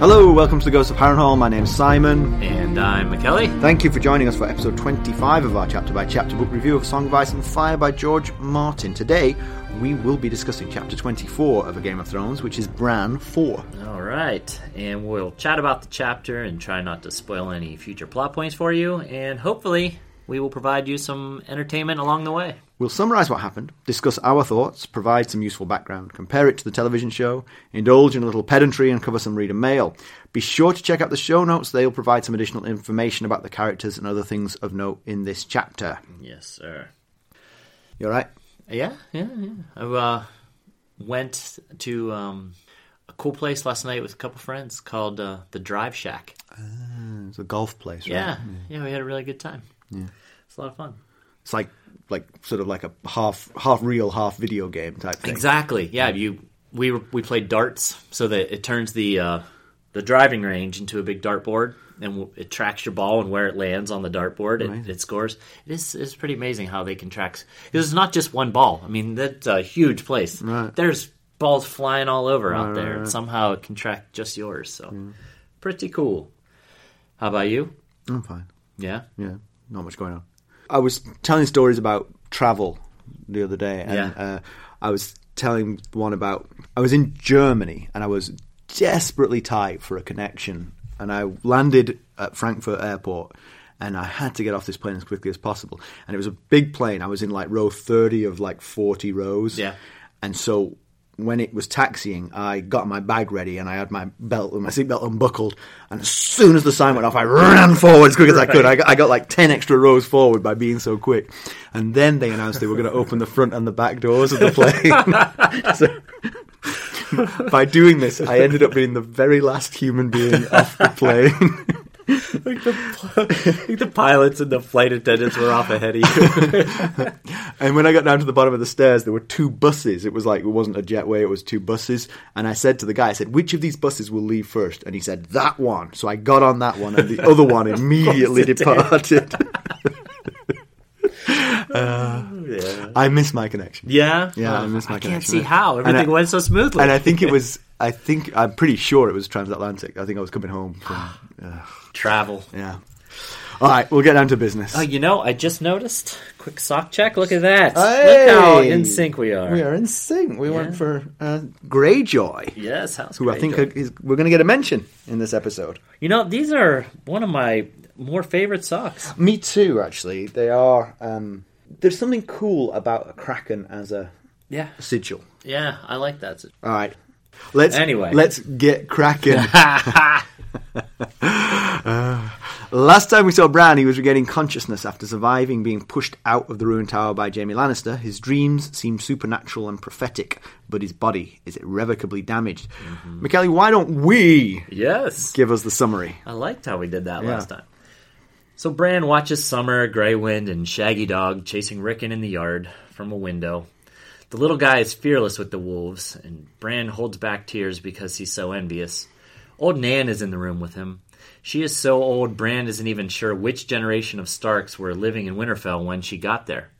Hello, welcome to the Ghost of Harrenhal. My name's Simon. And I'm McKelly. Thank you for joining us for episode 25 of our chapter by chapter book review of Song of Ice and Fire by George Martin. Today, we will be discussing chapter 24 of A Game of Thrones, which is Bran 4. All right, and we'll chat about the chapter and try not to spoil any future plot points for you, and hopefully, we will provide you some entertainment along the way. We'll summarise what happened, discuss our thoughts, provide some useful background, compare it to the television show, indulge in a little pedantry, and cover some reader mail. Be sure to check out the show notes, they'll provide some additional information about the characters and other things of note in this chapter. Yes, sir. You alright? Yeah, yeah, yeah. I uh, went to um, cool place last night with a couple friends called uh, the Drive Shack. It's a golf place, right? Yeah, yeah, we had a really good time. Yeah, it's a lot of fun. It's like like sort of like a half half real, half video game type thing. Exactly. Yeah, you we were, we played darts so that it turns the uh, the driving range into a big dartboard and it tracks your ball and where it lands on the dartboard. It, it scores. It is it's pretty amazing how they can track. Because it's not just one ball. I mean, that's a huge place. Right. There's balls flying all over out there, and somehow it can track just yours. So pretty cool. How about you? I'm fine. Yeah. Yeah, not much going on. I was telling stories about travel the other day, and Yeah. uh, I was telling one about I was in Germany and I was desperately tight for a connection, and I landed at Frankfurt Airport. And I had to get off this plane as quickly as possible. And it was a big plane. I was in like row 30 of like 40 rows. Yeah. And so when it was taxiing, I got my bag ready and I had my belt, and my seatbelt unbuckled. And as soon as the sign went off, I ran forward as quick as I could. I got, I got like 10 extra rows forward by being so quick. And then they announced they were going to open the front and the back doors of the plane. so by doing this, I ended up being the very last human being off the plane. like, the, like the pilots and the flight attendants were off ahead of you. And when I got down to the bottom of the stairs, there were two buses. It was like it wasn't a jetway; it was two buses. And I said to the guy, "I said, which of these buses will leave first? And he said, "That one." So I got on that one, and the other one immediately departed. yeah. I miss my connection. Yeah, Yeah, I Uh, missed my connection. I can't see how everything I- went so smoothly. And I think it was. I think I'm pretty sure it was transatlantic. I think I was coming home from. Uh, travel. yeah. All right, we'll get down to business. Oh, you know, I just noticed. Quick sock check. Look at that. Hey! Look how in sync we are. we are in sync. We went for uh, Greyjoy, Yes, how's who I think is, we're going to get a mention in this episode. You know, these are one of my more favorite socks. Me too, actually. They are. Um, there's something cool about a kraken as a Yeah, sigil. yeah, I like that. All right, let's Anyway. Let's get Last time we saw Bran, he was regaining consciousness after surviving being pushed out of the ruined tower by Jaime Lannister. His dreams seem supernatural and prophetic, but his body is irrevocably damaged. Mm-hmm. McKelly, why don't we yes, give us the summary? I liked how we did that Yeah. last time. So Bran watches Summer, Grey Wind, and Shaggydog chasing Rickon in the yard from a window. The little guy is fearless with the wolves, and Bran holds back tears because he's so envious. Old Nan is in the room with him. She is so old, Bran isn't even sure which generation of Starks were living in Winterfell when she got there.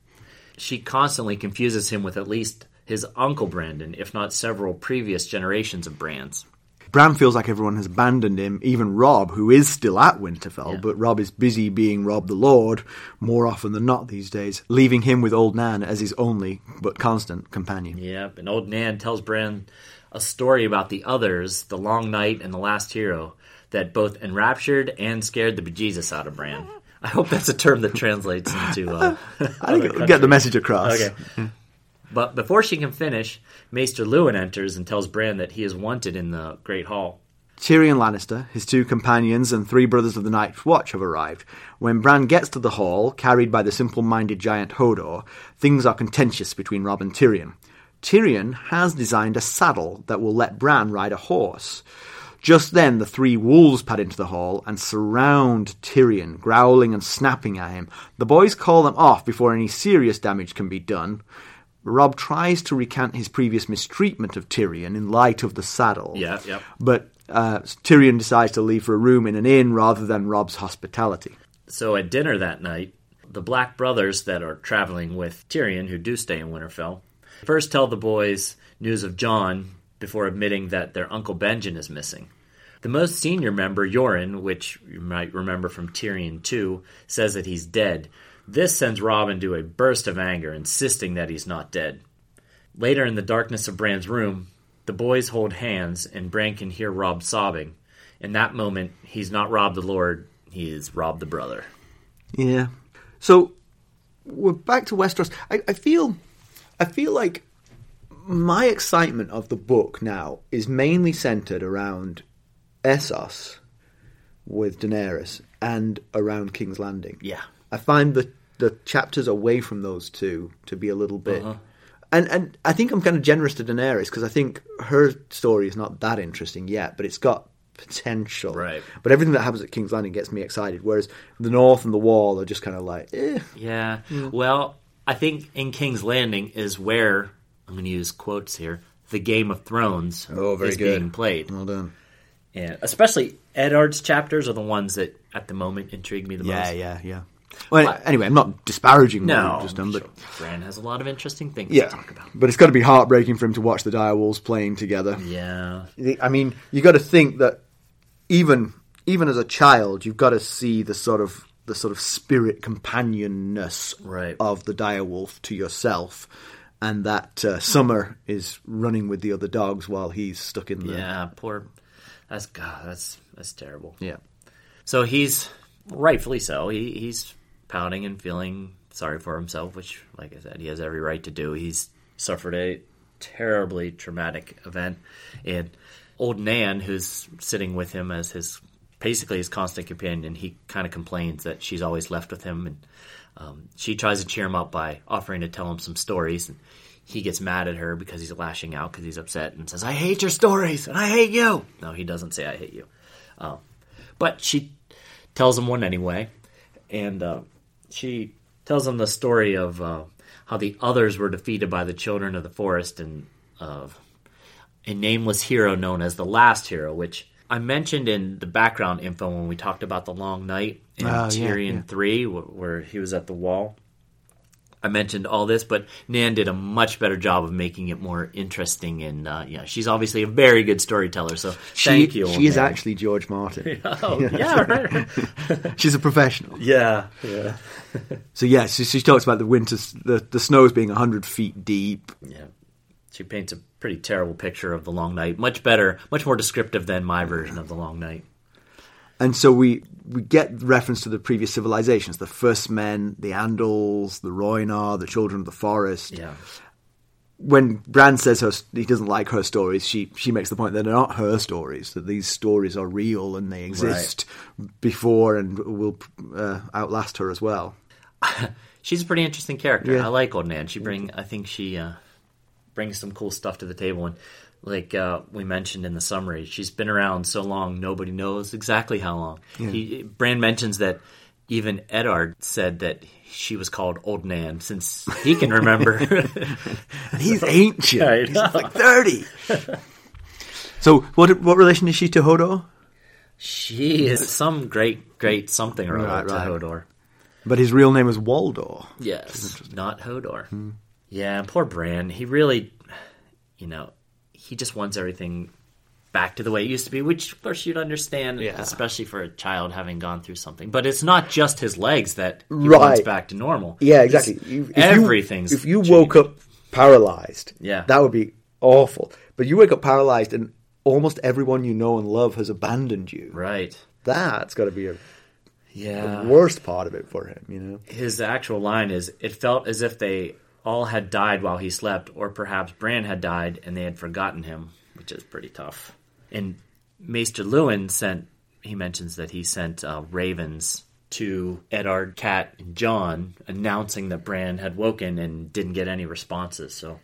She constantly confuses him with at least his uncle Brandon, if not several previous generations of Brans. Bran feels like everyone has abandoned him, even Robb, who is still at Winterfell, Yeah. but Robb is busy being Robb the Lord more often than not these days, leaving him with old Nan as his only but constant companion. Yep, and old Nan tells Bran a story about the others, the Long Night and the Last Hero, that both enraptured and scared the bejesus out of Bran. I hope that's a term that translates into. Uh, I think it'll get the message across. Okay. But before she can finish, Maester Luwin enters and tells Bran that he is wanted in the Great Hall. Tyrion Lannister, his two companions, and three brothers of the Night's Watch have arrived. When Bran gets to the hall, carried by the simple minded giant Hodor, things are contentious between Robb and Tyrion. Tyrion has designed a saddle that will let Bran ride a horse. Just then, the three wolves pad into the hall and surround Tyrion, growling and snapping at him. The boys call them off before any serious damage can be done. Robb tries to recant his previous mistreatment of Tyrion in light of the saddle. Yeah, yeah. But uh, Tyrion decides to leave for a room in an inn rather than Robb's hospitality. So at dinner that night, the Black brothers that are traveling with Tyrion, who do stay in Winterfell, first tell the boys news of Jon before admitting that their uncle Benjen is missing. The most senior member, Yoren, which you might remember from Tyrion 2, says that he's dead. This sends Robb into a burst of anger, insisting that he's not dead. Later in the darkness of Bran's room, the boys hold hands, and Bran can hear Robb sobbing. In that moment, he's not Robb the Lord, he is Robb the brother. Yeah. So we're back to Westeros. I, I feel, I feel like my excitement of the book now is mainly centered around Essos with Daenerys and around King's Landing. Yeah. I find the the chapters away from those two to be a little bit. Uh-huh. And and I think I'm kind of generous to Daenerys because I think her story is not that interesting yet, but it's got potential. Right. But everything that happens at King's Landing gets me excited. Whereas the North and the Wall are just kind of like, eh. Yeah. Well, I think in King's Landing is where I'm going to use quotes here. The Game of Thrones Oh, very is good. being played, Well done. and especially Eddard's chapters are the ones that at the moment intrigue me the Yeah, most. yeah, yeah. Yeah. Well, anyway, I'm not disparaging what No, we've just done, but. Bran has a lot of interesting things yeah, to talk about. but it's got to be heartbreaking for him to watch the direwolves playing together. Yeah, I mean, you got to think that even even as a child, you've got to see the sort of the sort of spirit companionness Right. of the direwolf to yourself, and that uh, Summer is running with the other dogs while he's stuck in the yeah. Poor. That's God. That's that's terrible. yeah. So he's rightfully so. He he's pouting and feeling sorry for himself, which, like I said, he has every right to do. He's suffered a terribly traumatic event, and old Nan, who's sitting with him as his basically his constant companion, he kind of complains that she's always left with him, and um, she tries to cheer him up by offering to tell him some stories. And, he gets mad at her because he's lashing out because he's upset and says, "I hate your stories and I hate you." No, he doesn't say, "I hate you," um, but she tells him one anyway, and uh, she tells him the story of uh, how the others were defeated by the children of the forest and of a nameless hero known as the Last Hero, which I mentioned in the background info when we talked about the Long Night in Oh, Tyrion yeah. Three, where he was at the wall. I mentioned all this, but Nan did a much better job of making it more interesting, and uh, yeah, she's obviously a very good storyteller. So She, thank you. she is Nan. actually George Martin. Oh, yeah. She's a professional. yeah, yeah, So yeah, she, she talks about the winters, the the snows being hundred feet deep. yeah. She paints a pretty terrible picture of the Long Night. Much better, much more descriptive than my version of the Long Night. And so we we get reference to the previous civilizations: the First Men, the Andals, the Rhoynar, the Children of the Forest. Yeah, When Bran says her, he doesn't like her stories, she she makes the point that they're not her stories; that these stories are real and they exist before and will uh, outlast her as well. she's a pretty interesting character. Yeah. I like Old Nan. She bring, I think she uh, brings some cool stuff to the table. And like uh, we mentioned in the summary, she's been around so long, nobody knows exactly how long. He, Bran mentions that even Eddard said that she was called Old Nan since he can remember. And he's ancient; he's like thirty. so what what relation is she to Hodor? she is some great, great something or other Right, to right. Hodor. But his real name is Waldor. Yes, not Hodor. Yeah, and poor Bran. He really, you know, he just wants everything back to the way it used to be, which of course you'd understand, Yeah. especially for a child having gone through something. But it's not just his legs that he Right. wants back to normal. Yeah, exactly. You- if you- everything's if you changed. woke up paralyzed, Yeah. that would be awful. But you wake up paralyzed and almost everyone you know and love has abandoned you. right? That's got to be a, Yeah, the worst part of it for him, you know. his actual line is it felt as if they all had died while he slept or perhaps bran had died and they had forgotten him which is pretty tough and maester luwin sent he mentions that he sent uh, ravens to Eddard, Cat, and Jon, announcing that Bran had woken and didn't get any responses. So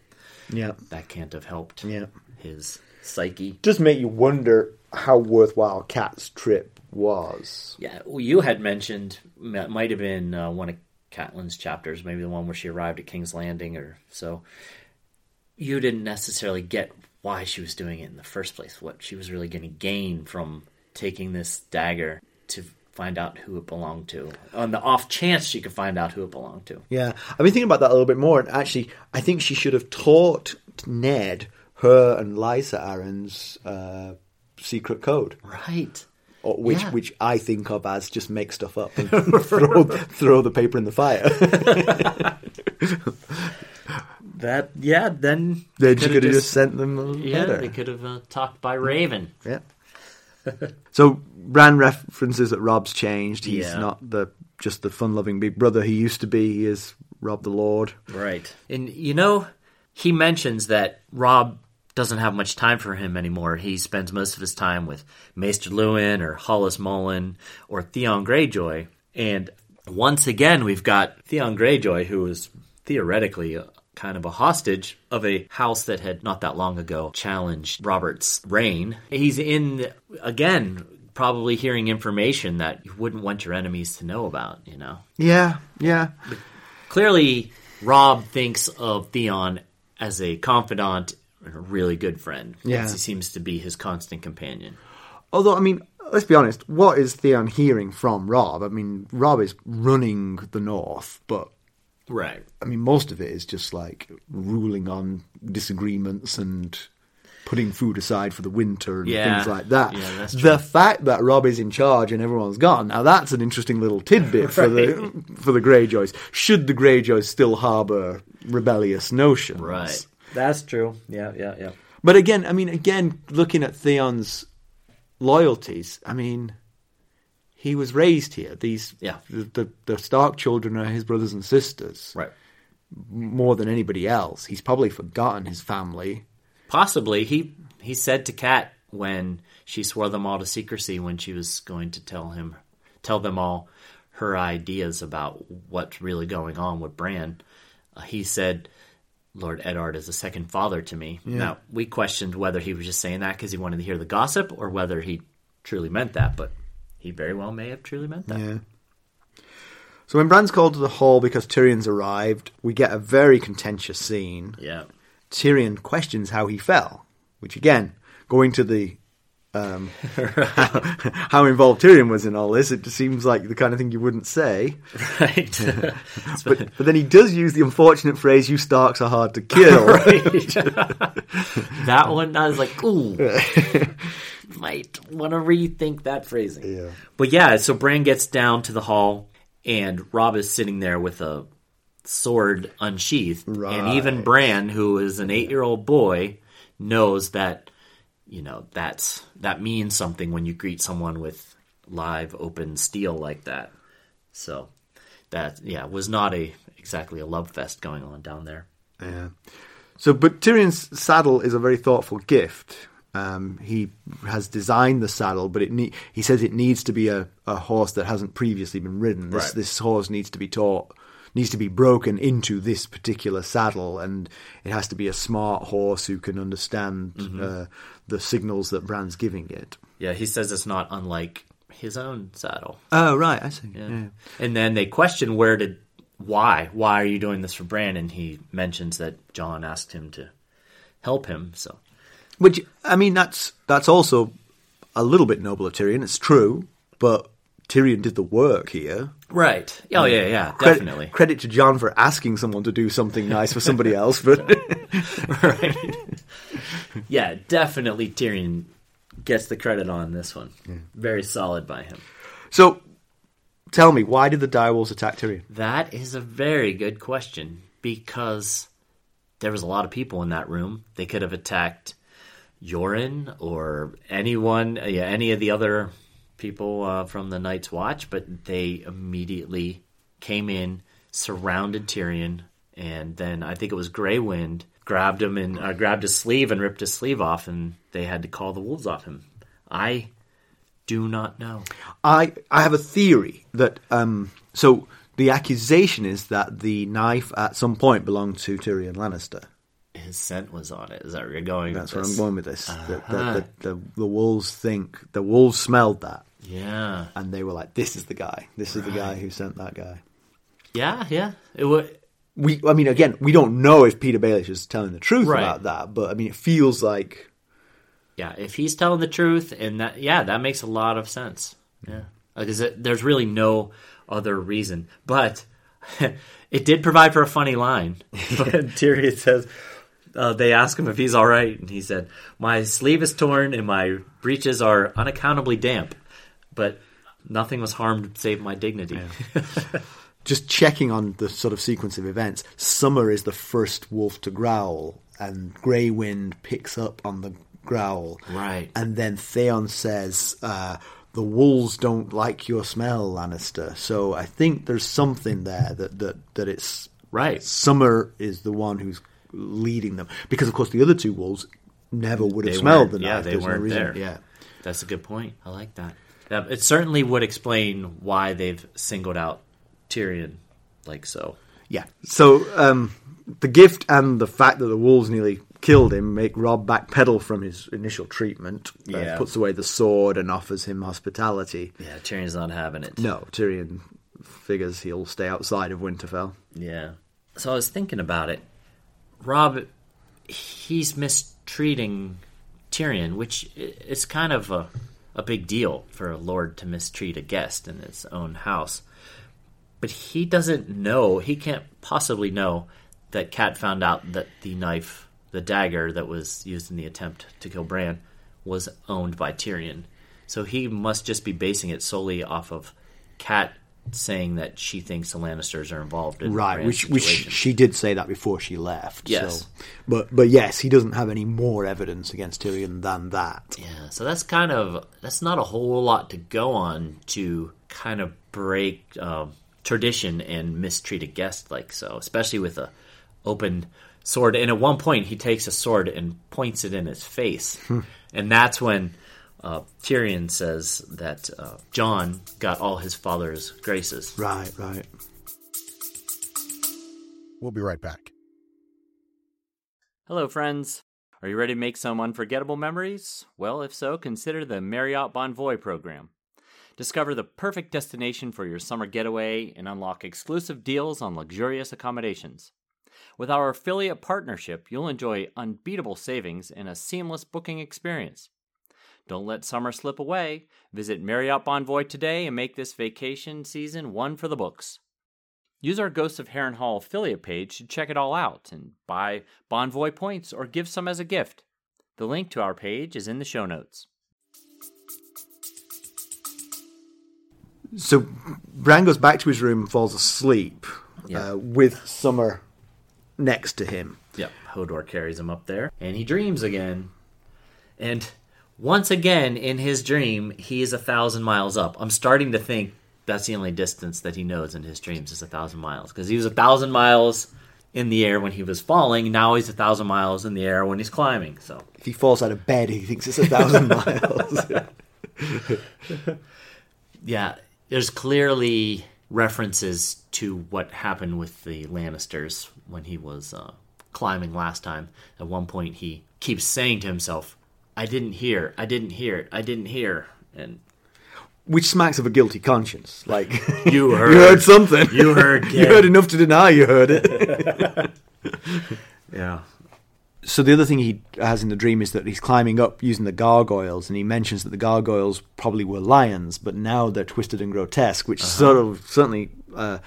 Yeah, that can't have helped yeah. his psyche. Just make you wonder how worthwhile Cat's trip was. Yeah, well, you had mentioned might have been uh, one of Catelyn's chapters, maybe the one where she arrived at King's Landing, or so. You didn't necessarily get why she was doing it in the first place. What she was really going to gain from taking this dagger to find out who it belonged to, on the off chance she could find out who it belonged to. Yeah, I've been thinking about that a little bit more, and actually, I think she should have taught Ned her and Lysa Arryn's uh, secret code. Right. Which Yeah. which I think of as just make stuff up and throw throw the paper in the fire. That yeah, then they coulda just just sent them a yeah, letter. they could have uh, talked by Raven. Yeah. so Bran references that Robb's changed. He's Yeah. not the just the fun-loving big brother he used to be. He is Robb the Lord. Right. And you know, he mentions that Robb doesn't have much time for him anymore. He spends most of his time with Maester Luwin or Hallis Mollen or Theon Greyjoy. And once again, we've got Theon Greyjoy, who is theoretically kind of a hostage of a house that had not that long ago challenged Robert's reign. He's in, again, probably hearing information that you wouldn't want your enemies to know about, you know? Yeah, yeah. clearly Robb thinks of Theon as a confidant a really good friend. Yeah. He seems to be his constant companion. Although, I mean, let's be honest. What is Theon hearing from Robb? I mean, Robb is running the North, but Right. I mean, most of it is just like ruling on disagreements and putting food aside for the winter and Yeah. things like that. Yeah, that's the fact that Robb is in charge and everyone's gone, now that's an interesting little tidbit for the for the Greyjoys. Should the Greyjoys still harbour rebellious notions? Right. That's true. Yeah, yeah, yeah. But again, I mean, again, looking at Theon's loyalties, I mean, he was raised here. These, Yeah. the, the, Stark children are his brothers and sisters Right. more than anybody else. He's probably forgotten his family. Possibly he he said to Cat when she swore them all to secrecy when she was going to tell him tell them all her ideas about what's really going on with Bran. Uh, he said Lord Eddard is a second father to me. Now, we questioned whether he was just saying that because he wanted to hear the gossip or whether he truly meant that, but he very well may have truly meant that. Yeah. So when Bran's called to the hall because Tyrion's arrived, we get a very contentious scene. Yeah. Tyrion questions how he fell, which again, going to the um, how, how involved Tyrion was in all this, it seems like the kind of thing you wouldn't say. Right. But, but then he does use the unfortunate phrase, "You Starks are hard to kill." that one, I was like, ooh. Might want to rethink that phrasing. Yeah. But yeah, so Bran gets down to the hall, and Robb is sitting there with a sword unsheathed. And even Bran, who is an eight year old boy, knows that, you know, that's that means something when you greet someone with live open steel like that. So that yeah, was not a exactly a love fest going on down there. Yeah. So, but Tyrion's saddle is a very thoughtful gift. Um, he has designed the saddle, but it ne- he says it needs to be a, a horse that hasn't previously been ridden. This Right. this horse needs to be taught, needs to be broken into this particular saddle, and it has to be a smart horse who can understand uh, the signals that Bran's giving it. Yeah, he says it's not unlike his own saddle. Oh, right, I see. Yeah. And then they question where did why why are you doing this for Bran? And he mentions that Jon asked him to help him. So Which I mean, that's that's also a little bit noble of Tyrion. It's true, but Tyrion did the work here. right, oh yeah, yeah, Credit- definitely. Credit to Jon for asking someone to do something nice for somebody else, but right. yeah, definitely. Tyrion gets the credit on this one. Very solid by him. so tell me, why did the direwolves attack Tyrion? That is a very good question because there was a lot of people in that room. They could have attacked Yoren or anyone, yeah, any of the other people uh, from the Night's Watch, but they immediately came in, surrounded Tyrion, and then I think it was Grey Wind grabbed him and uh, grabbed his sleeve and ripped his sleeve off, and they had to call the wolves off him. I do not know. I I have a theory that um so the accusation is that the knife at some point belonged to Tyrion Lannister. His scent was on it. Is that where you're going? That's where I'm going with this. The, the, Uh-huh. the, the, the wolves think the wolves smelled that, Yeah, and they were like, "This is the guy. This is the guy who sent that guy." yeah, yeah. It would. We, I mean, again, we don't know if Petyr Baelish is telling the truth Right. about that, but I mean, it feels like Yeah, if he's telling the truth, and that, yeah, that makes a lot of sense. Yeah, because it, there's really no other reason. But it did provide for a funny line. Tyrion says, uh, they ask him if he's all right, and he said, "My sleeve is torn and my breeches are unaccountably damp, but nothing was harmed save my dignity." just checking on the sort of sequence of events. Summer is the first wolf to growl, and Grey Wind picks up on the growl. Right. And then Theon says, uh, "The wolves don't like your smell, Lannister." So I think there's something there that that that it's Right. Summer is the one who's leading them because, of course, the other two wolves never would have They smelled the knife. yeah, they There's weren't reason- there. Yeah. That's a good point. I like that. It certainly would explain why they've singled out Tyrion like so. Yeah. So um, the gift and the fact that the wolves nearly killed him make Robb backpedal from his initial treatment. Uh, Yeah. puts away the sword and offers him hospitality. Yeah, Tyrion's not having it. No, Tyrion figures he'll stay outside of Winterfell. Yeah. So I was thinking about it. Robb, he's mistreating Tyrion, which is kind of a, a big deal for a lord to mistreat a guest in his own house. But he doesn't know, he can't possibly know that Cat found out that the knife, the dagger that was used in the attempt to kill Bran, was owned by Tyrion. So he must just be basing it solely off of Cat saying that she thinks the Lannisters are involved in Right, which which she did say that before she left. Yes. So, but but yes, he doesn't have any more evidence against Tyrion than that. Yeah, so that's kind of that's not a whole lot to go on to kind of break um, tradition and mistreat a guest like so, especially with a open sword. And at one point, he takes a sword and points it in his face, and that's when uh, Tyrion says that uh, Jon got all his father's graces. Right, right. We'll be right back. Hello, friends. Are you ready to make some unforgettable memories? Well, if so, consider the Marriott Bonvoy program. Discover the perfect destination for your summer getaway and unlock exclusive deals on luxurious accommodations. With our affiliate partnership, you'll enjoy unbeatable savings and a seamless booking experience. Don't let summer slip away. Visit Marriott Bonvoy today and make this vacation season one for the books. Use our Ghosts of Harrenhal affiliate page to check it all out and buy Bonvoy points or give some as a gift. The link to our page is in the show notes. So Bran goes back to his room and falls asleep Yeah. uh, with Summer next to him. Yep, Hodor carries him up there, and he dreams again. And once again, in his dream, he is a thousand miles up. I'm starting to think that's the only distance that he knows in his dreams is a thousand miles because he was a thousand miles in the air when he was falling. Now he's a thousand miles in the air when he's climbing. So If he falls out of bed, he thinks it's a thousand miles. yeah, there's clearly references to what happened with the Lannisters when he was uh, climbing last time. At one point, he keeps saying to himself, "I didn't hear. I didn't hear it. I didn't hear." And Which smacks of a guilty conscience. Like You heard, you heard. something. You heard, you heard enough to deny you heard it. yeah, so the other thing he has in the dream is that he's climbing up using the gargoyles, and he mentions that the gargoyles probably were lions, but now they're twisted and grotesque, which sort of certainly uh,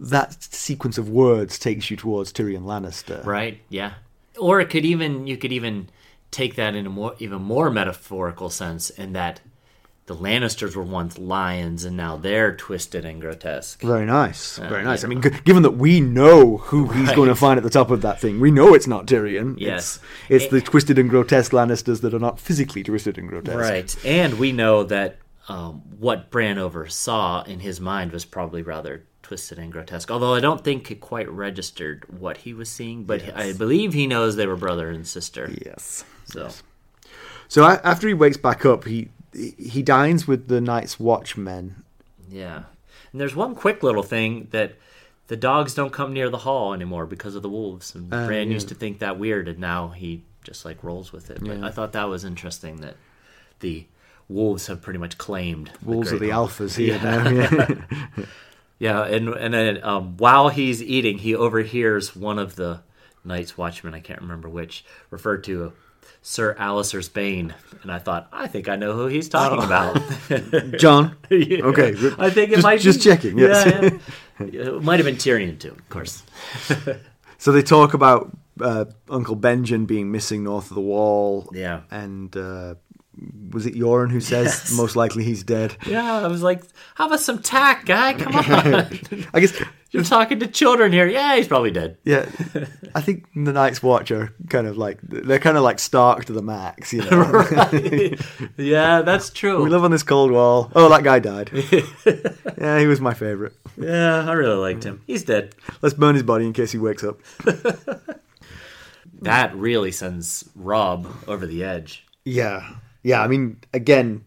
that sequence of words takes you towards Tyrion Lannister. right. Yeah, or it could even you could even take that in a more even more metaphorical sense, in that the Lannisters were once lions and now they're twisted and grotesque. Very nice, very nice. yeah. I mean, g- given that we know who he's going to find at the top of that thing, we know it's not Tyrion. Yes. it's, it's the twisted and grotesque Lannisters that are not physically twisted and grotesque. Right, and we know that um, what Bran oversaw in his mind was probably rather twisted and grotesque. Although I don't think it quite registered what he was seeing, but I believe he knows they were brother and sister. Yes. So So a- after he wakes back up, he he dines with the Night's Watchmen. yeah, and there's one quick little thing that the dogs don't come near the hall anymore because of the wolves. And Uh, Bran yeah. used to think that weird, and now he just like rolls with it. But Yeah. I thought that was interesting that the wolves have pretty much claimed the Wolves are the Hall. alphas here Yeah. now. Yeah. Yeah, and and then um, while he's eating, he overhears one of the Night's Watchmen, I can't remember which, referred to Sir Alliser's Bane, and I thought, I think I know who he's talking about. Jon. Yeah. Okay. I think it Just- might just be- checking, yes. Yeah, yeah. it might have been Tyrion too, of course. So they talk about uh, Uncle Benjen being missing north of the wall. Yeah. And uh, was it Yoren who says Yes. most likely he's dead? Yeah, I was like, how about some tact, guy? Come on. I guess, You're talking to children here. Yeah, he's probably dead. yeah. I think the Night's Watch are kind of like they're kind of like Stark to the max. You know, yeah, that's true. we live on this cold wall. Oh, that guy died. yeah, he was my favorite. yeah, I really liked him. He's dead. Let's burn his body in case he wakes up. That really sends Robb over the edge. Yeah, yeah. I mean, again,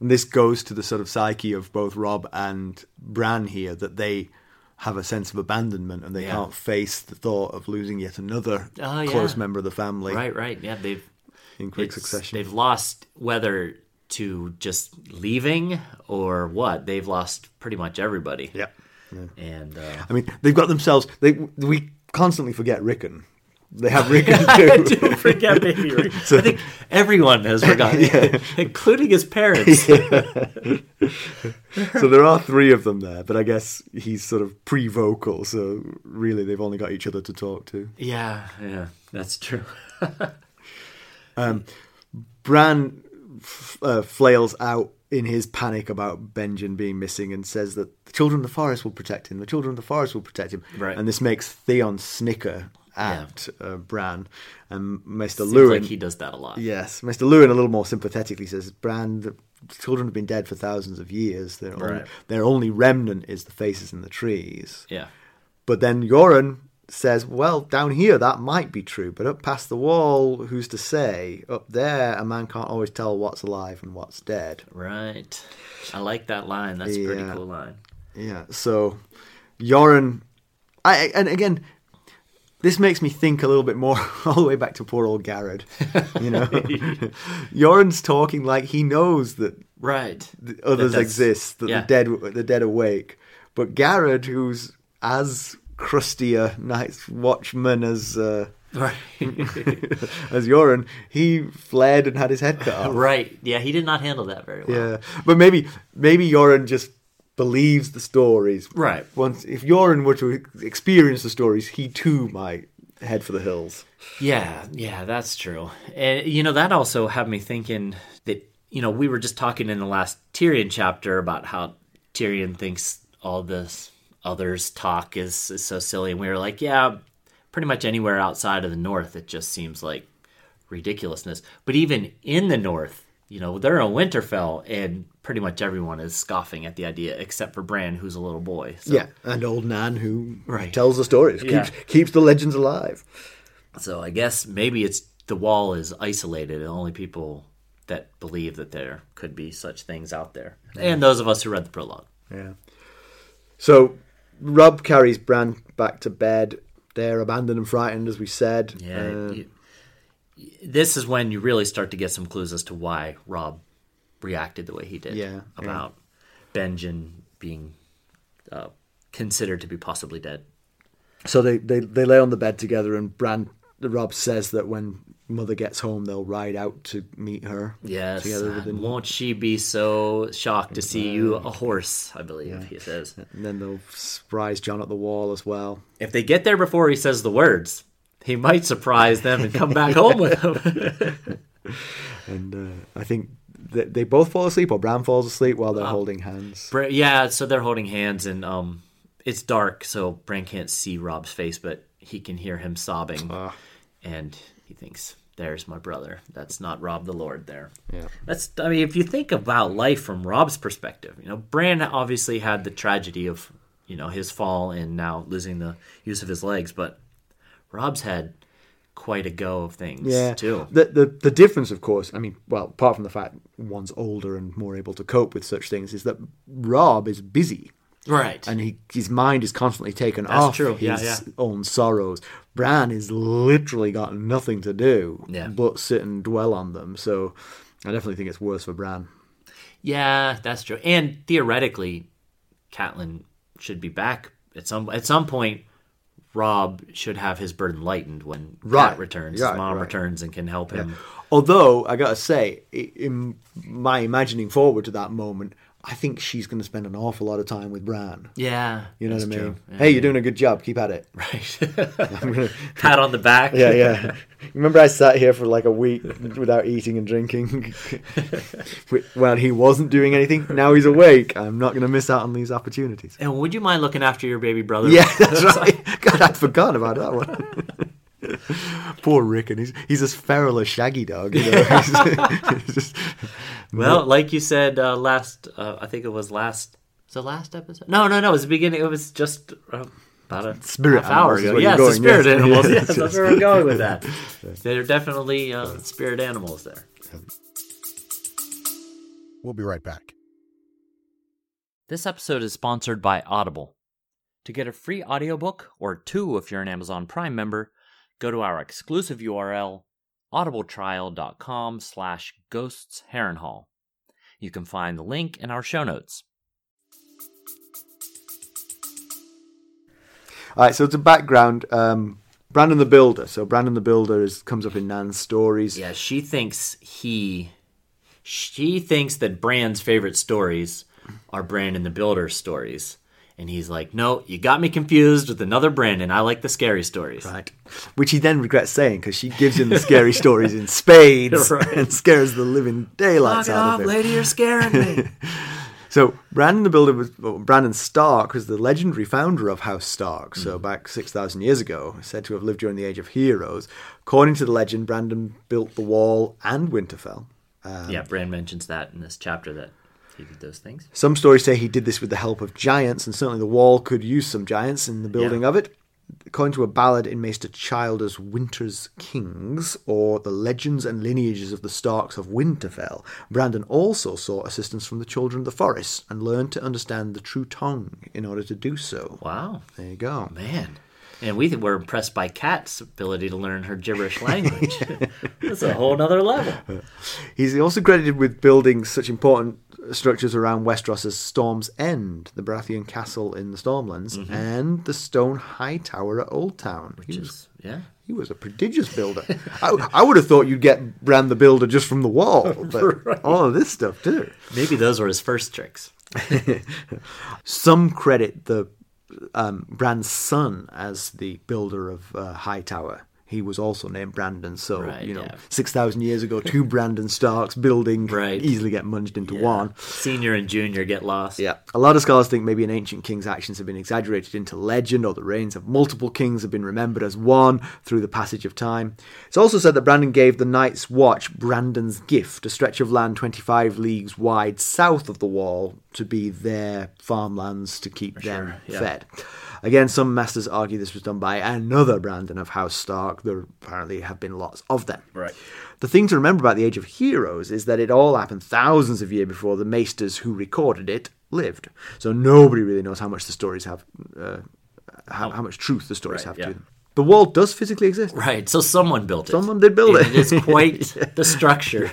and this goes to the sort of psyche of both Robb and Bran here that they have a sense of abandonment and they Yeah. can't face the thought of losing yet another Oh, yeah. close member of the family Right, right. Yeah, they've in quick succession. They've lost whether to just leaving or what. They've lost pretty much everybody. Yeah. And uh, I mean, they've got themselves. They we constantly forget Rickon. They have Rickon too. don't forget Baby Rick. I think everyone has forgotten, including his parents. so there are three of them there, but I guess he's sort of pre-vocal, so really they've only got each other to talk to. Yeah, yeah, that's true. Bran f- uh, flails out in his panic about Benjen being missing and says that the children of the forest will protect him. The children of the forest will protect him. Right. And this makes Theon snicker at uh, Bran. And Mr. Seems Luwin. like he does that a lot. Yes, Maester Luwin a little more sympathetically says, Bran, the children have been dead for thousands of years. Their, only, their only remnant is the faces in the trees. Yeah. But then Yoren says, well, down here that might be true, but up past the wall, who's to say? Up there, a man can't always tell what's alive and what's dead. Right. I like that line. That's a pretty cool line. Yeah, so Yoren, I and again, this makes me think a little bit more all the way back to poor old Gared. You know, Yoren's talking like he knows that Right. the others that's- exist, that yeah. the dead the dead awake. But Gared, who's as crusty a night's watchman as uh, Right. as Yoren, he fled and had his head cut off. right. Yeah, he did not handle that very well. Yeah, but maybe maybe Yoren just believes the stories. Right. Once, if Yoren were to experience the stories, he too might head for the hills. Yeah, yeah, that's true. And you know, that also had me thinking that you know we were just talking in the last Tyrion chapter about how Tyrion thinks all this others talk is, is so silly, and we were like, yeah, pretty much anywhere outside of the North, it just seems like ridiculousness. But even in the North, you know, they're in Winterfell, and pretty much everyone is scoffing at the idea, except for Bran, who's a little boy. So, Yeah, and old Nan who Right. tells the stories, Yeah. keeps keeps the legends alive. So I guess maybe it's the wall is isolated, and only people that believe that there could be such things out there, and those of us who read the prologue. Yeah. So Robb carries Bran back to bed. They're abandoned and frightened, as we said. Yeah, Uh, this is when you really start to get some clues as to why Robb reacted the way he did. Yeah, about Benjen being uh, considered to be possibly dead. So they, they, they lay on the bed together, and Bran Robb says that when Mother gets home, they'll ride out to meet her. Yes, together with the, won't she be so shocked to see you a horse? I believe he says. and then they'll surprise Jon at the wall as well. If they get there before he says the words, he might surprise them and come back home with them. And uh, I think that they both fall asleep, or Bran falls asleep while they're holding hands. Bra- yeah, so they're holding hands, and um, it's dark, so Bran can't see Robb's face, but he can hear him sobbing, and he thinks, "There's my brother. That's not Robb the Lord." There. Yeah. That's. I mean, if you think about life from Robb's perspective, you know, Bran obviously had the tragedy of, you know, his fall and now losing the use of his legs, but Robb's had quite a go of things Yeah, too. The, the the difference, of course, I mean, well, apart from the fact one's older and more able to cope with such things, is that Robb is busy. Right. and he his mind is constantly taken That's off true. his Yeah, yeah. own sorrows. Bran is literally got nothing to do Yeah. but sit and dwell on them. So I definitely think it's worse for Bran. Yeah, that's true. And theoretically, Catelyn should be back at some at some point. Robb should have his burden lightened when Right. Cat returns. Right, his mom right. returns and can help him. Although I gotta say, in my imagining forward to that moment, I think she's going to spend an awful lot of time with Bran. Yeah, You know what I mean? Yeah. Hey, you're doing a good job. Keep at it. Right. Pat on the back. Yeah, yeah. Remember, I sat here for like a week without eating and drinking while he wasn't doing anything. Now he's awake. I'm not going to miss out on these opportunities. And would you mind looking after your baby brother? Yeah, that's right. God, I'd forgotten about that one. Poor Rick, and he's he's as feral as Shaggydog. You know? He's- he's just- Well, like you said uh, last, uh, I think it was last. Was it last episode? No, no, no. It was the beginning. It was just uh, about a Spirit half hour ago. where Yes, you're the going, spirit yes. animals. Yes, Yes, yes. that's where we're going with that. They're definitely uh, spirit animals there. We'll be right back. This episode is sponsored by Audible. To get a free audiobook, or two if you're an Amazon Prime member, go to our exclusive URL, audibletrial.com slash ghosts Harrenhal. You can find the link in our show notes. All right, so it's a background. Um, Brandon the Builder. So Brandon the Builder is, comes up in Nan's stories. Yeah, she thinks he. She thinks that Bran's favorite stories are Brandon the Builder's stories. And he's like, no, you got me confused with another Brandon. I like the scary stories. Right. Which he then regrets saying because she gives him the scary stories in spades Right. and scares the living daylights Knock out off, of him. lady, you're scaring me. So Brandon the Builder was well, Brandon Stark was the legendary founder of House Stark. So Mm. back six thousand years ago, said to have lived during the Age of Heroes. According to the legend, Brandon built the Wall and Winterfell. yeah, Bran mentions that in this chapter that he did those things. Some stories say he did this with the help of giants, and certainly the wall could use some giants in the building Yeah. of it. According to a ballad in Maester Childer's Winter's Kings, or the legends and lineages of the Starks of Winterfell, Brandon also sought assistance from the Children of the Forest and learned to understand the true tongue in order to do so. Wow, There you go. man. And we were impressed by Cat's ability to learn her gibberish language. That's a whole other level. He's also credited with building such important structures around Westeros as Storm's End, the Baratheon castle in the Stormlands, and the stone high tower at Old Town. He Which was is, yeah. He was a prodigious builder. I, I would have thought you'd get Bran the Builder just from the wall, but all of this stuff too. Maybe those were his first tricks. Some credit the um, Bran's son as the builder of uh, Hightower. He was also named Brandon, so Right, you know, yeah. six thousand years ago, two Brandon Starks building Right. easily get munged into one. Senior and junior get lost. Yeah. A lot of scholars think maybe an ancient king's actions have been exaggerated into legend, or the reigns of multiple kings have been remembered as one through the passage of time. It's also said that Brandon gave the Night's Watch Brandon's Gift, a stretch of land 25 leagues wide south of the wall, to be their farmlands to keep them sure, yeah. fed. Again, some masters argue this was done by another Brandon of House Stark. There apparently have been lots of them. Right. The thing to remember about the Age of Heroes is that it all happened thousands of years before the maesters who recorded it lived. So nobody really knows how much the stories have, uh, how, how much truth the stories Right, have yeah. to them. The wall does physically exist. Right. So someone built it. Someone did build it. It is quite the structure.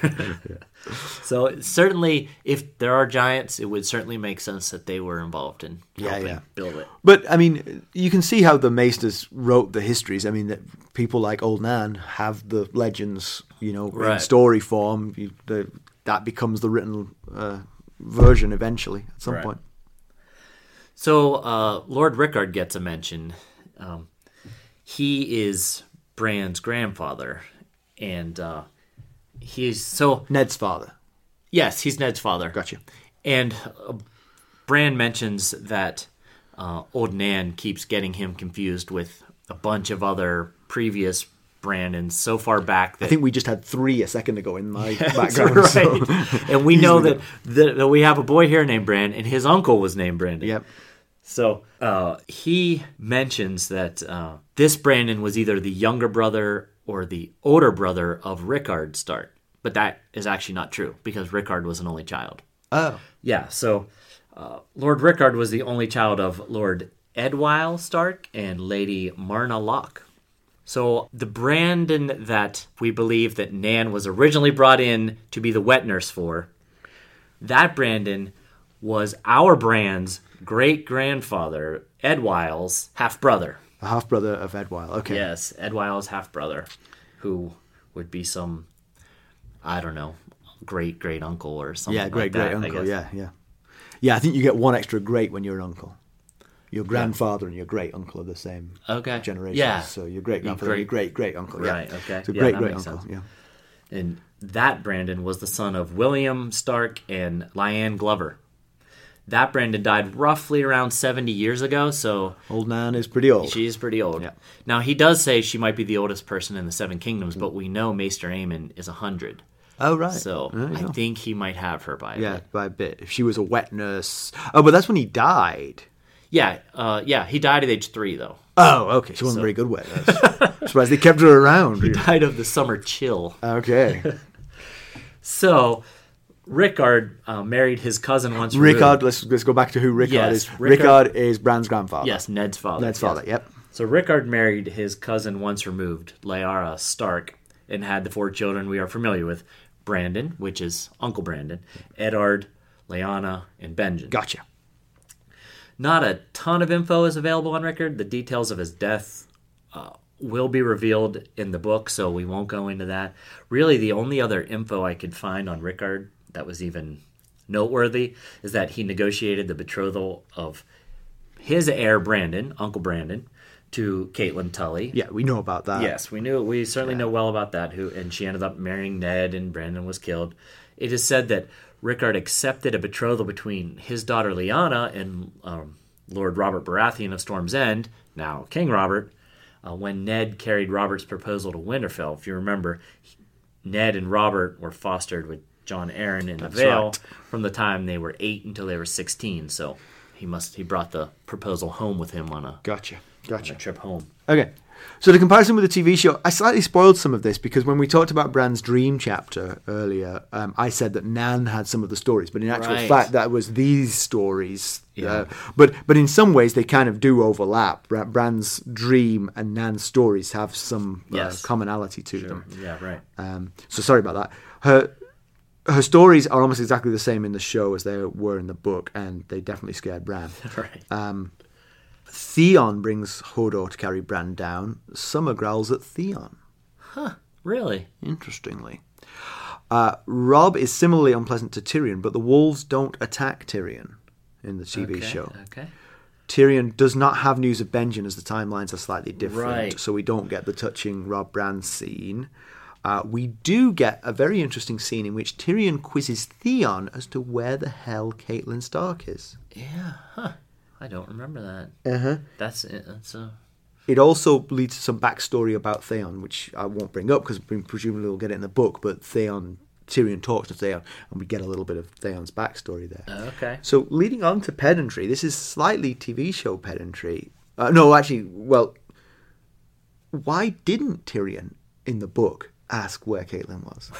So certainly, if there are giants, it would certainly make sense that they were involved in Yeah, helping yeah. build it. But I mean, you can see how the maesters wrote the histories. I mean, that people like Old Nan have the legends, you know, in story form. You, the, that becomes the written uh, version eventually at some Right. point. So uh, Lord Rickard gets a mention. Um, he is Bran's grandfather, and uh, he's so Ned's father. yes, he's Ned's father. Gotcha. And uh, Bran mentions that uh, old Nan keeps getting him confused with a bunch of other previous Brandons so far back that I think we just had three a second ago in my That's background. right. so- and we know that, that, that we have a boy here named Bran, and his uncle was named Brandon. Yep. So uh, he mentions that uh, this Brandon was either the younger brother or the older brother of Rickard Stark, but that is actually not true because Rickard was an only child. Oh. Yeah. So uh, Lord Rickard was the only child of Lord Edwyle Stark and Lady Marna Locke. So the Brandon that we believe that Nan was originally brought in to be the wet nurse for, that Brandon was our Brand's great grandfather, Edwyle's half brother. A half brother of Edwyle. Okay. Yes, Edwyle's half brother, who would be some, I don't know, great great uncle or something. Yeah, great like great I uncle. Yeah, yeah. Yeah, I think you get one extra great when you're an uncle. Your grandfather and your great uncle are the same Okay. generation. Yeah. So your great grandfather, your great- great great uncle. Yeah. Right, okay. So Yeah, great great uncle. sense. Yeah. And that Brandon was the son of William Stark and Lyanne Glover. That Brandon died roughly around 70 years ago, so Old Nan is pretty old. she is pretty old. Yeah. Now, he does say she might be the oldest person in the Seven Kingdoms, but we know Maester Aemon is 100. oh right. So I think he might have her by a yeah, bit. by a bit. If she was a wet nurse. Oh, but that's when he died. Yeah, uh, yeah, he died at age three, though. Oh, okay. She wasn't very good wet nurse. Surprised they kept her around. He died of the summer chill. Okay. So, Rickard uh, married his cousin once. Rickard, let's let's go back to who Rickard Yes, is. Rickard- Rickard, is Bran's grandfather. Yes, Ned's father. Ned's yes. father. Yep. So Rickard married his cousin once removed, Lyarra Stark, and had the four children we are familiar with: Brandon, which is Uncle Brandon, Eddard, Lyanna, and Benjen. Gotcha. Not a ton of info is available on Rickard. The details of his death uh, will be revealed in the book, so we won't go into that. Really, the only other info I could find on Rickard that was even noteworthy is that he negotiated the betrothal of his heir, Brandon, Uncle Brandon, to Catelyn Tully. Yeah, we know about that. Yes, we knew. We certainly know well about that. Who and she ended up marrying Ned, and Brandon was killed. It is said that Rickard accepted a betrothal between his daughter Lyanna and um, Lord Robert Baratheon of Storm's End, now King Robert, uh, when Ned carried Robert's proposal to Winterfell. If you remember, Ned and Robert were fostered with Jon Arryn in the Vale right. from the time they were eight until they were sixteen. So he must he brought the proposal home with him on a, Gotcha. on a Gotcha. trip home. Okay. So the comparison with the TV show, I slightly spoiled some of this because when we talked about Bran's dream chapter earlier, um, I said that Nan had some of the stories, but in actual Right. fact, that was these stories. Yeah. Uh, but but in some ways, they kind of do overlap. Bra- Bran's dream and Nan's stories have some uh, commonality to them. Yeah, right. Um, so sorry about that. Her her stories are almost exactly the same in the show as they were in the book, and they definitely scared Bran. right. Um, Theon brings Hodor to carry Bran down. Summer growls at Theon. Huh, really? Interestingly, uh, Robb is similarly unpleasant to Tyrion, but the wolves don't attack Tyrion in the TV Okay, show. Okay. Tyrion does not have news of Benjen as the timelines are slightly different, Right. so we don't get the touching Robb Bran scene. Uh, we do get a very interesting scene in which Tyrion quizzes Theon as to where the hell Catelyn Stark is. Yeah. Huh. I don't remember that. Uh huh. That's it. that's a It also leads to some backstory about Theon, which I won't bring up because presumably we'll get it in the book. But Theon, Tyrion talks to Theon, and we get a little bit of Theon's backstory there. okay. So leading on to pedantry, this is slightly TV show pedantry. Uh, no, actually, well, why didn't Tyrion in the book ask where Catelyn was?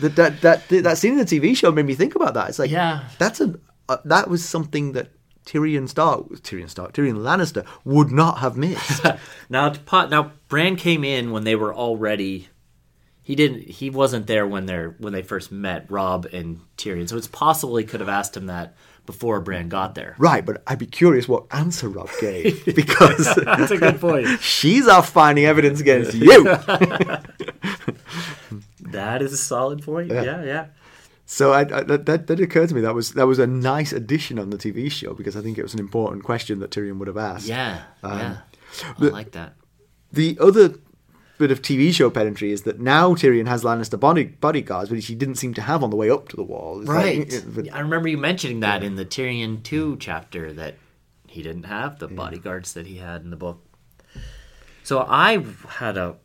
that, that that that scene in the TV show made me think about that. It's like, Yeah. that's a uh, that was something that Tyrion Stark, Tyrion Stark, Tyrion Lannister would not have missed. Now now Bran came in when they were already he didn't he wasn't there when they're when they first met Robb and Tyrion. So it's possible he could have asked him that before Bran got there. right, but I'd be curious what answer Robb gave because That's a good point. she's off finding evidence against you. That is a solid point. Yeah, yeah. So I, I, that, that that occurred to me. That was that was a nice addition on the TV show because I think it was an important question that Tyrion would have asked. Yeah. Um, yeah. I like that. The other bit of TV show pedantry is that now Tyrion has Lannister body, bodyguards, which he didn't seem to have on the way up to the wall. It's like- Right. it- but- I remember you mentioning that in the Tyrion 2 chapter that he didn't have the bodyguards that he had in the book. So I had a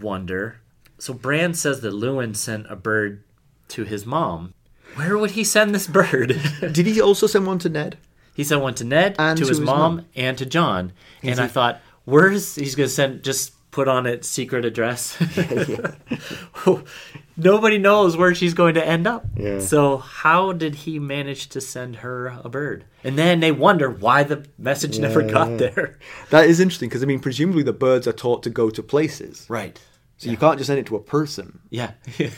wonder. So Bran says that Luwin sent a bird to his mom. Where would he send this bird? Did he also send one to Ned? he sent one to Ned, And to, to his, his mom, mom. and to Jon. and I thought, where's he's going to send just put on its secret address. Nobody knows where she's going to end up. Yeah. So how did he manage to send her a bird? And then they wonder why the message never got there. That is interesting because I mean, presumably the birds are taught to go to places, Right. so you can't just send it to a person. Yeah. Yeah,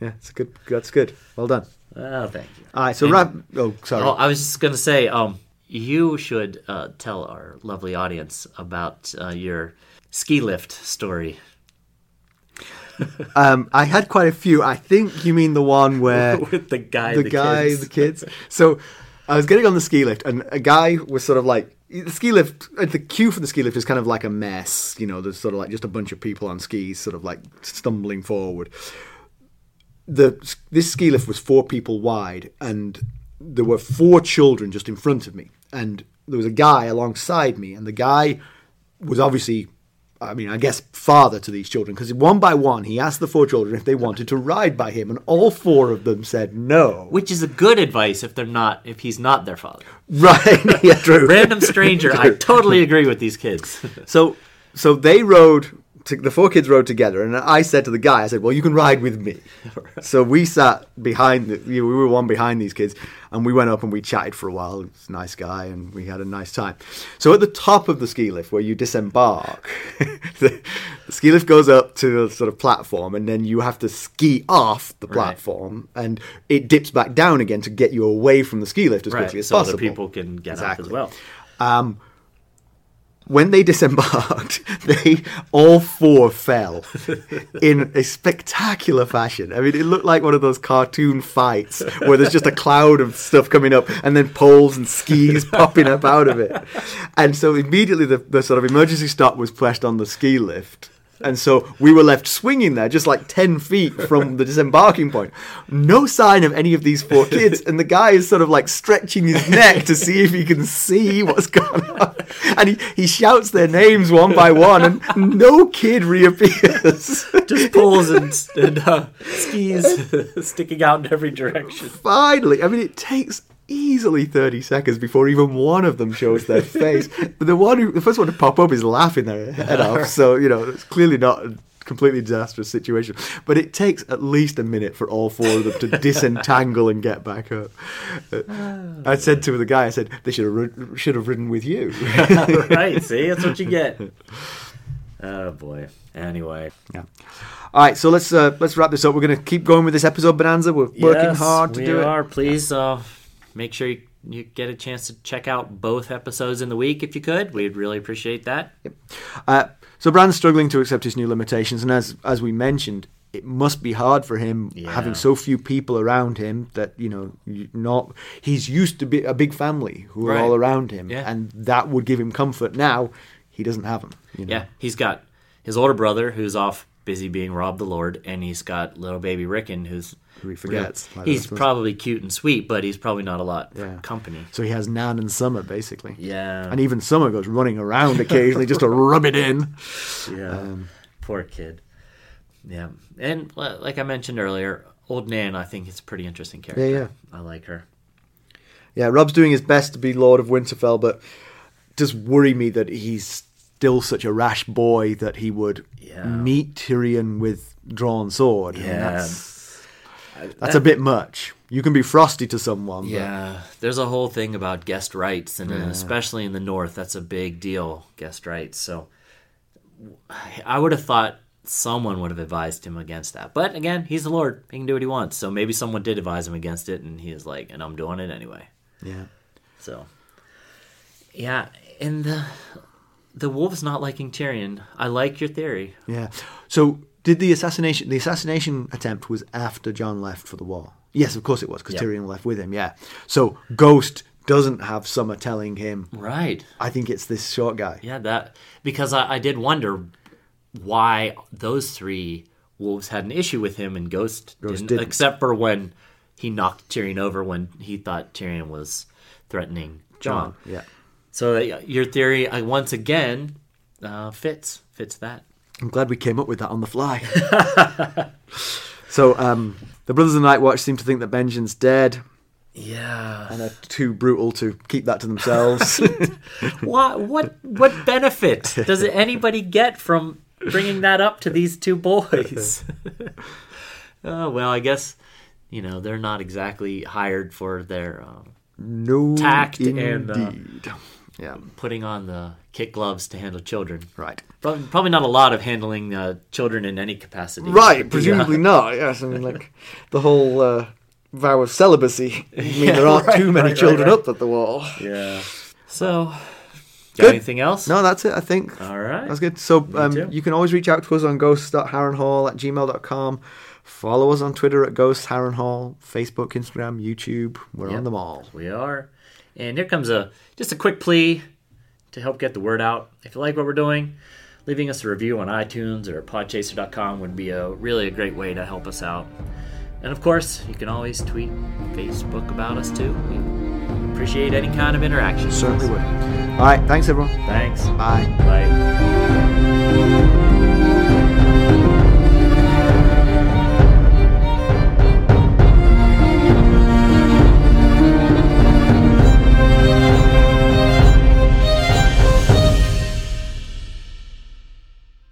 it's good. That's good. Well done. oh, thank you. All right, so wrap. Oh, sorry. Oh, I was just gonna say, um, you should uh, tell our lovely audience about uh, your ski lift story. Um, I had quite a few. I think you mean the one where With the guy, the, the, guy, kids. the kids. So I was getting on the ski lift, and a guy was sort of like the ski lift. uh, The queue for the ski lift is kind of like a mess. You know, there's sort of like just a bunch of people on skis, sort of like stumbling forward. The this ski lift was four people wide, and there were four children just in front of me, and there was a guy alongside me, and the guy was obviously. I mean, I guess father to these children because one by one he asked the four children if they wanted to ride by him, and all four of them said no. Which is a good advice if they're not, if he's not their father. Right. yeah, true. Random stranger. I totally agree with these kids. So, so they rode. To, the four kids rode together, and I said to the guy, I said, "Well, you can ride with me." So we sat behind. The, we were one behind these kids, and we went up and we chatted for a while. A nice guy, and we had a nice time. So at the top of the ski lift, where you disembark, the, the ski lift goes up to a sort of platform, and then you have to ski off the platform, and it dips back down again to get you away from the ski lift as quickly as so possible. other people can get Exactly. off as well. Um, when they disembarked, they all four fell in a spectacular fashion. I mean, it looked like one of those cartoon fights where there's just a cloud of stuff coming up and then poles and skis popping up out of it. And so immediately the, the sort of emergency stop was pressed on the ski lift. And so we were left swinging there, just like 10 feet from the disembarking point. No sign of any of these four kids. And the guy is sort of like stretching his neck to see if he can see what's going on. And he, he shouts their names one by one, and no kid reappears. Just poles and, and uh, skis sticking out in every direction. Finally, I mean, it takes easily 30 seconds before even one of them shows their face. But the one who, the first one to pop up is laughing their head off. So, you know, it's clearly not a completely disastrous situation. But it takes at least a minute for all four of them to disentangle and get back up. Uh, I said to the guy, I said, they should have, rid- should have ridden with you. right, see? That's what you get. Oh, boy. Anyway. yeah. All right, so let's uh, let's wrap this up. We're going to keep going with this episode, Bonanza. We're working Yes, hard to do it. are. Please uh, make sure you, you get a chance to check out both episodes in the week if you could. We'd really appreciate that. Uh, so Bran's struggling to accept his new limitations, and as as we mentioned, it must be hard for him Yeah. having so few people around him that you know not he's used to be a big family who are Right. all around him, Yeah. and that would give him comfort. Now he doesn't have them. You know? Yeah, he's got his older brother who's off busy being Robb the Lord, and he's got little baby Rickon who's Who he forgets, like he's the rest of us. probably cute and sweet, but he's probably not a lot for Yeah. company. So he has Nan and Summer basically. Yeah, And even Summer goes running around occasionally just to rub it in. yeah, Um, poor kid. Yeah, and like I mentioned earlier, old Nan, I think is a pretty interesting character. Yeah, yeah. I like her. Yeah, Robb's doing his best to be Lord of Winterfell, but does worry me that he's still such a rash boy that he would Yeah. meet Tyrion with drawn sword. Yeah. That's, that's a bit much. You can be frosty to someone. but- Yeah, there's a whole thing about guest rights, and uh, especially in the North, that's a big deal. Guest rights. So I would have thought someone would have advised him against that. But again, he's the Lord; he can do what he wants. So maybe someone did advise him against it, and he is like, "And I'm doing it anyway." yeah. So yeah, and the the wolves not liking Tyrion. I like your theory. Yeah. So did the assassination? The assassination attempt was after Jon left for the war. Yes, of course it was because Yep. Tyrion left with him. Yeah. So Ghost doesn't have Summer telling him. Right. I think it's this short guy. Yeah, that because I, I did wonder why those three wolves had an issue with him and Ghost, Ghost didn't, didn't. except for when he knocked Tyrion over when he thought Tyrion was threatening Jon. Yeah. So uh, your theory uh, once again uh, fits fits that. I'm glad we came up with that on the fly. so um, the brothers of the Night Watch seem to think that Benjen's dead Yeah. and are too brutal to keep that to themselves. what what what benefit does anybody get from bringing that up to these two boys? oh well, I guess you know they're not exactly hired for their uh, No Tact indeed. and, uh, yeah, putting on the kit gloves to handle children. right. Probably, probably not a lot of handling uh, children in any capacity. Right, presumably not. Yes, I mean, like the whole uh, vow of celibacy. I mean, Yeah, there aren't right, too many right, children right, up at the wall. yeah. So, got Good. anything else? No, that's it. I think All right. that's good. So um, you can always reach out to us on ghost.harrenhal at gmail.com. Follow us on Twitter at Ghost Harrenhal, Facebook, Instagram, YouTube. We're Yep. on them all. We are. And here comes a just a quick plea to help get the word out. If you like what we're doing, leaving us a review on iTunes or podchaser.com would be a really a great way to help us out. And of course, you can always tweet, Facebook about us too. We appreciate any kind of interaction. Certainly would. All right, thanks everyone. Thanks. Bye. Bye.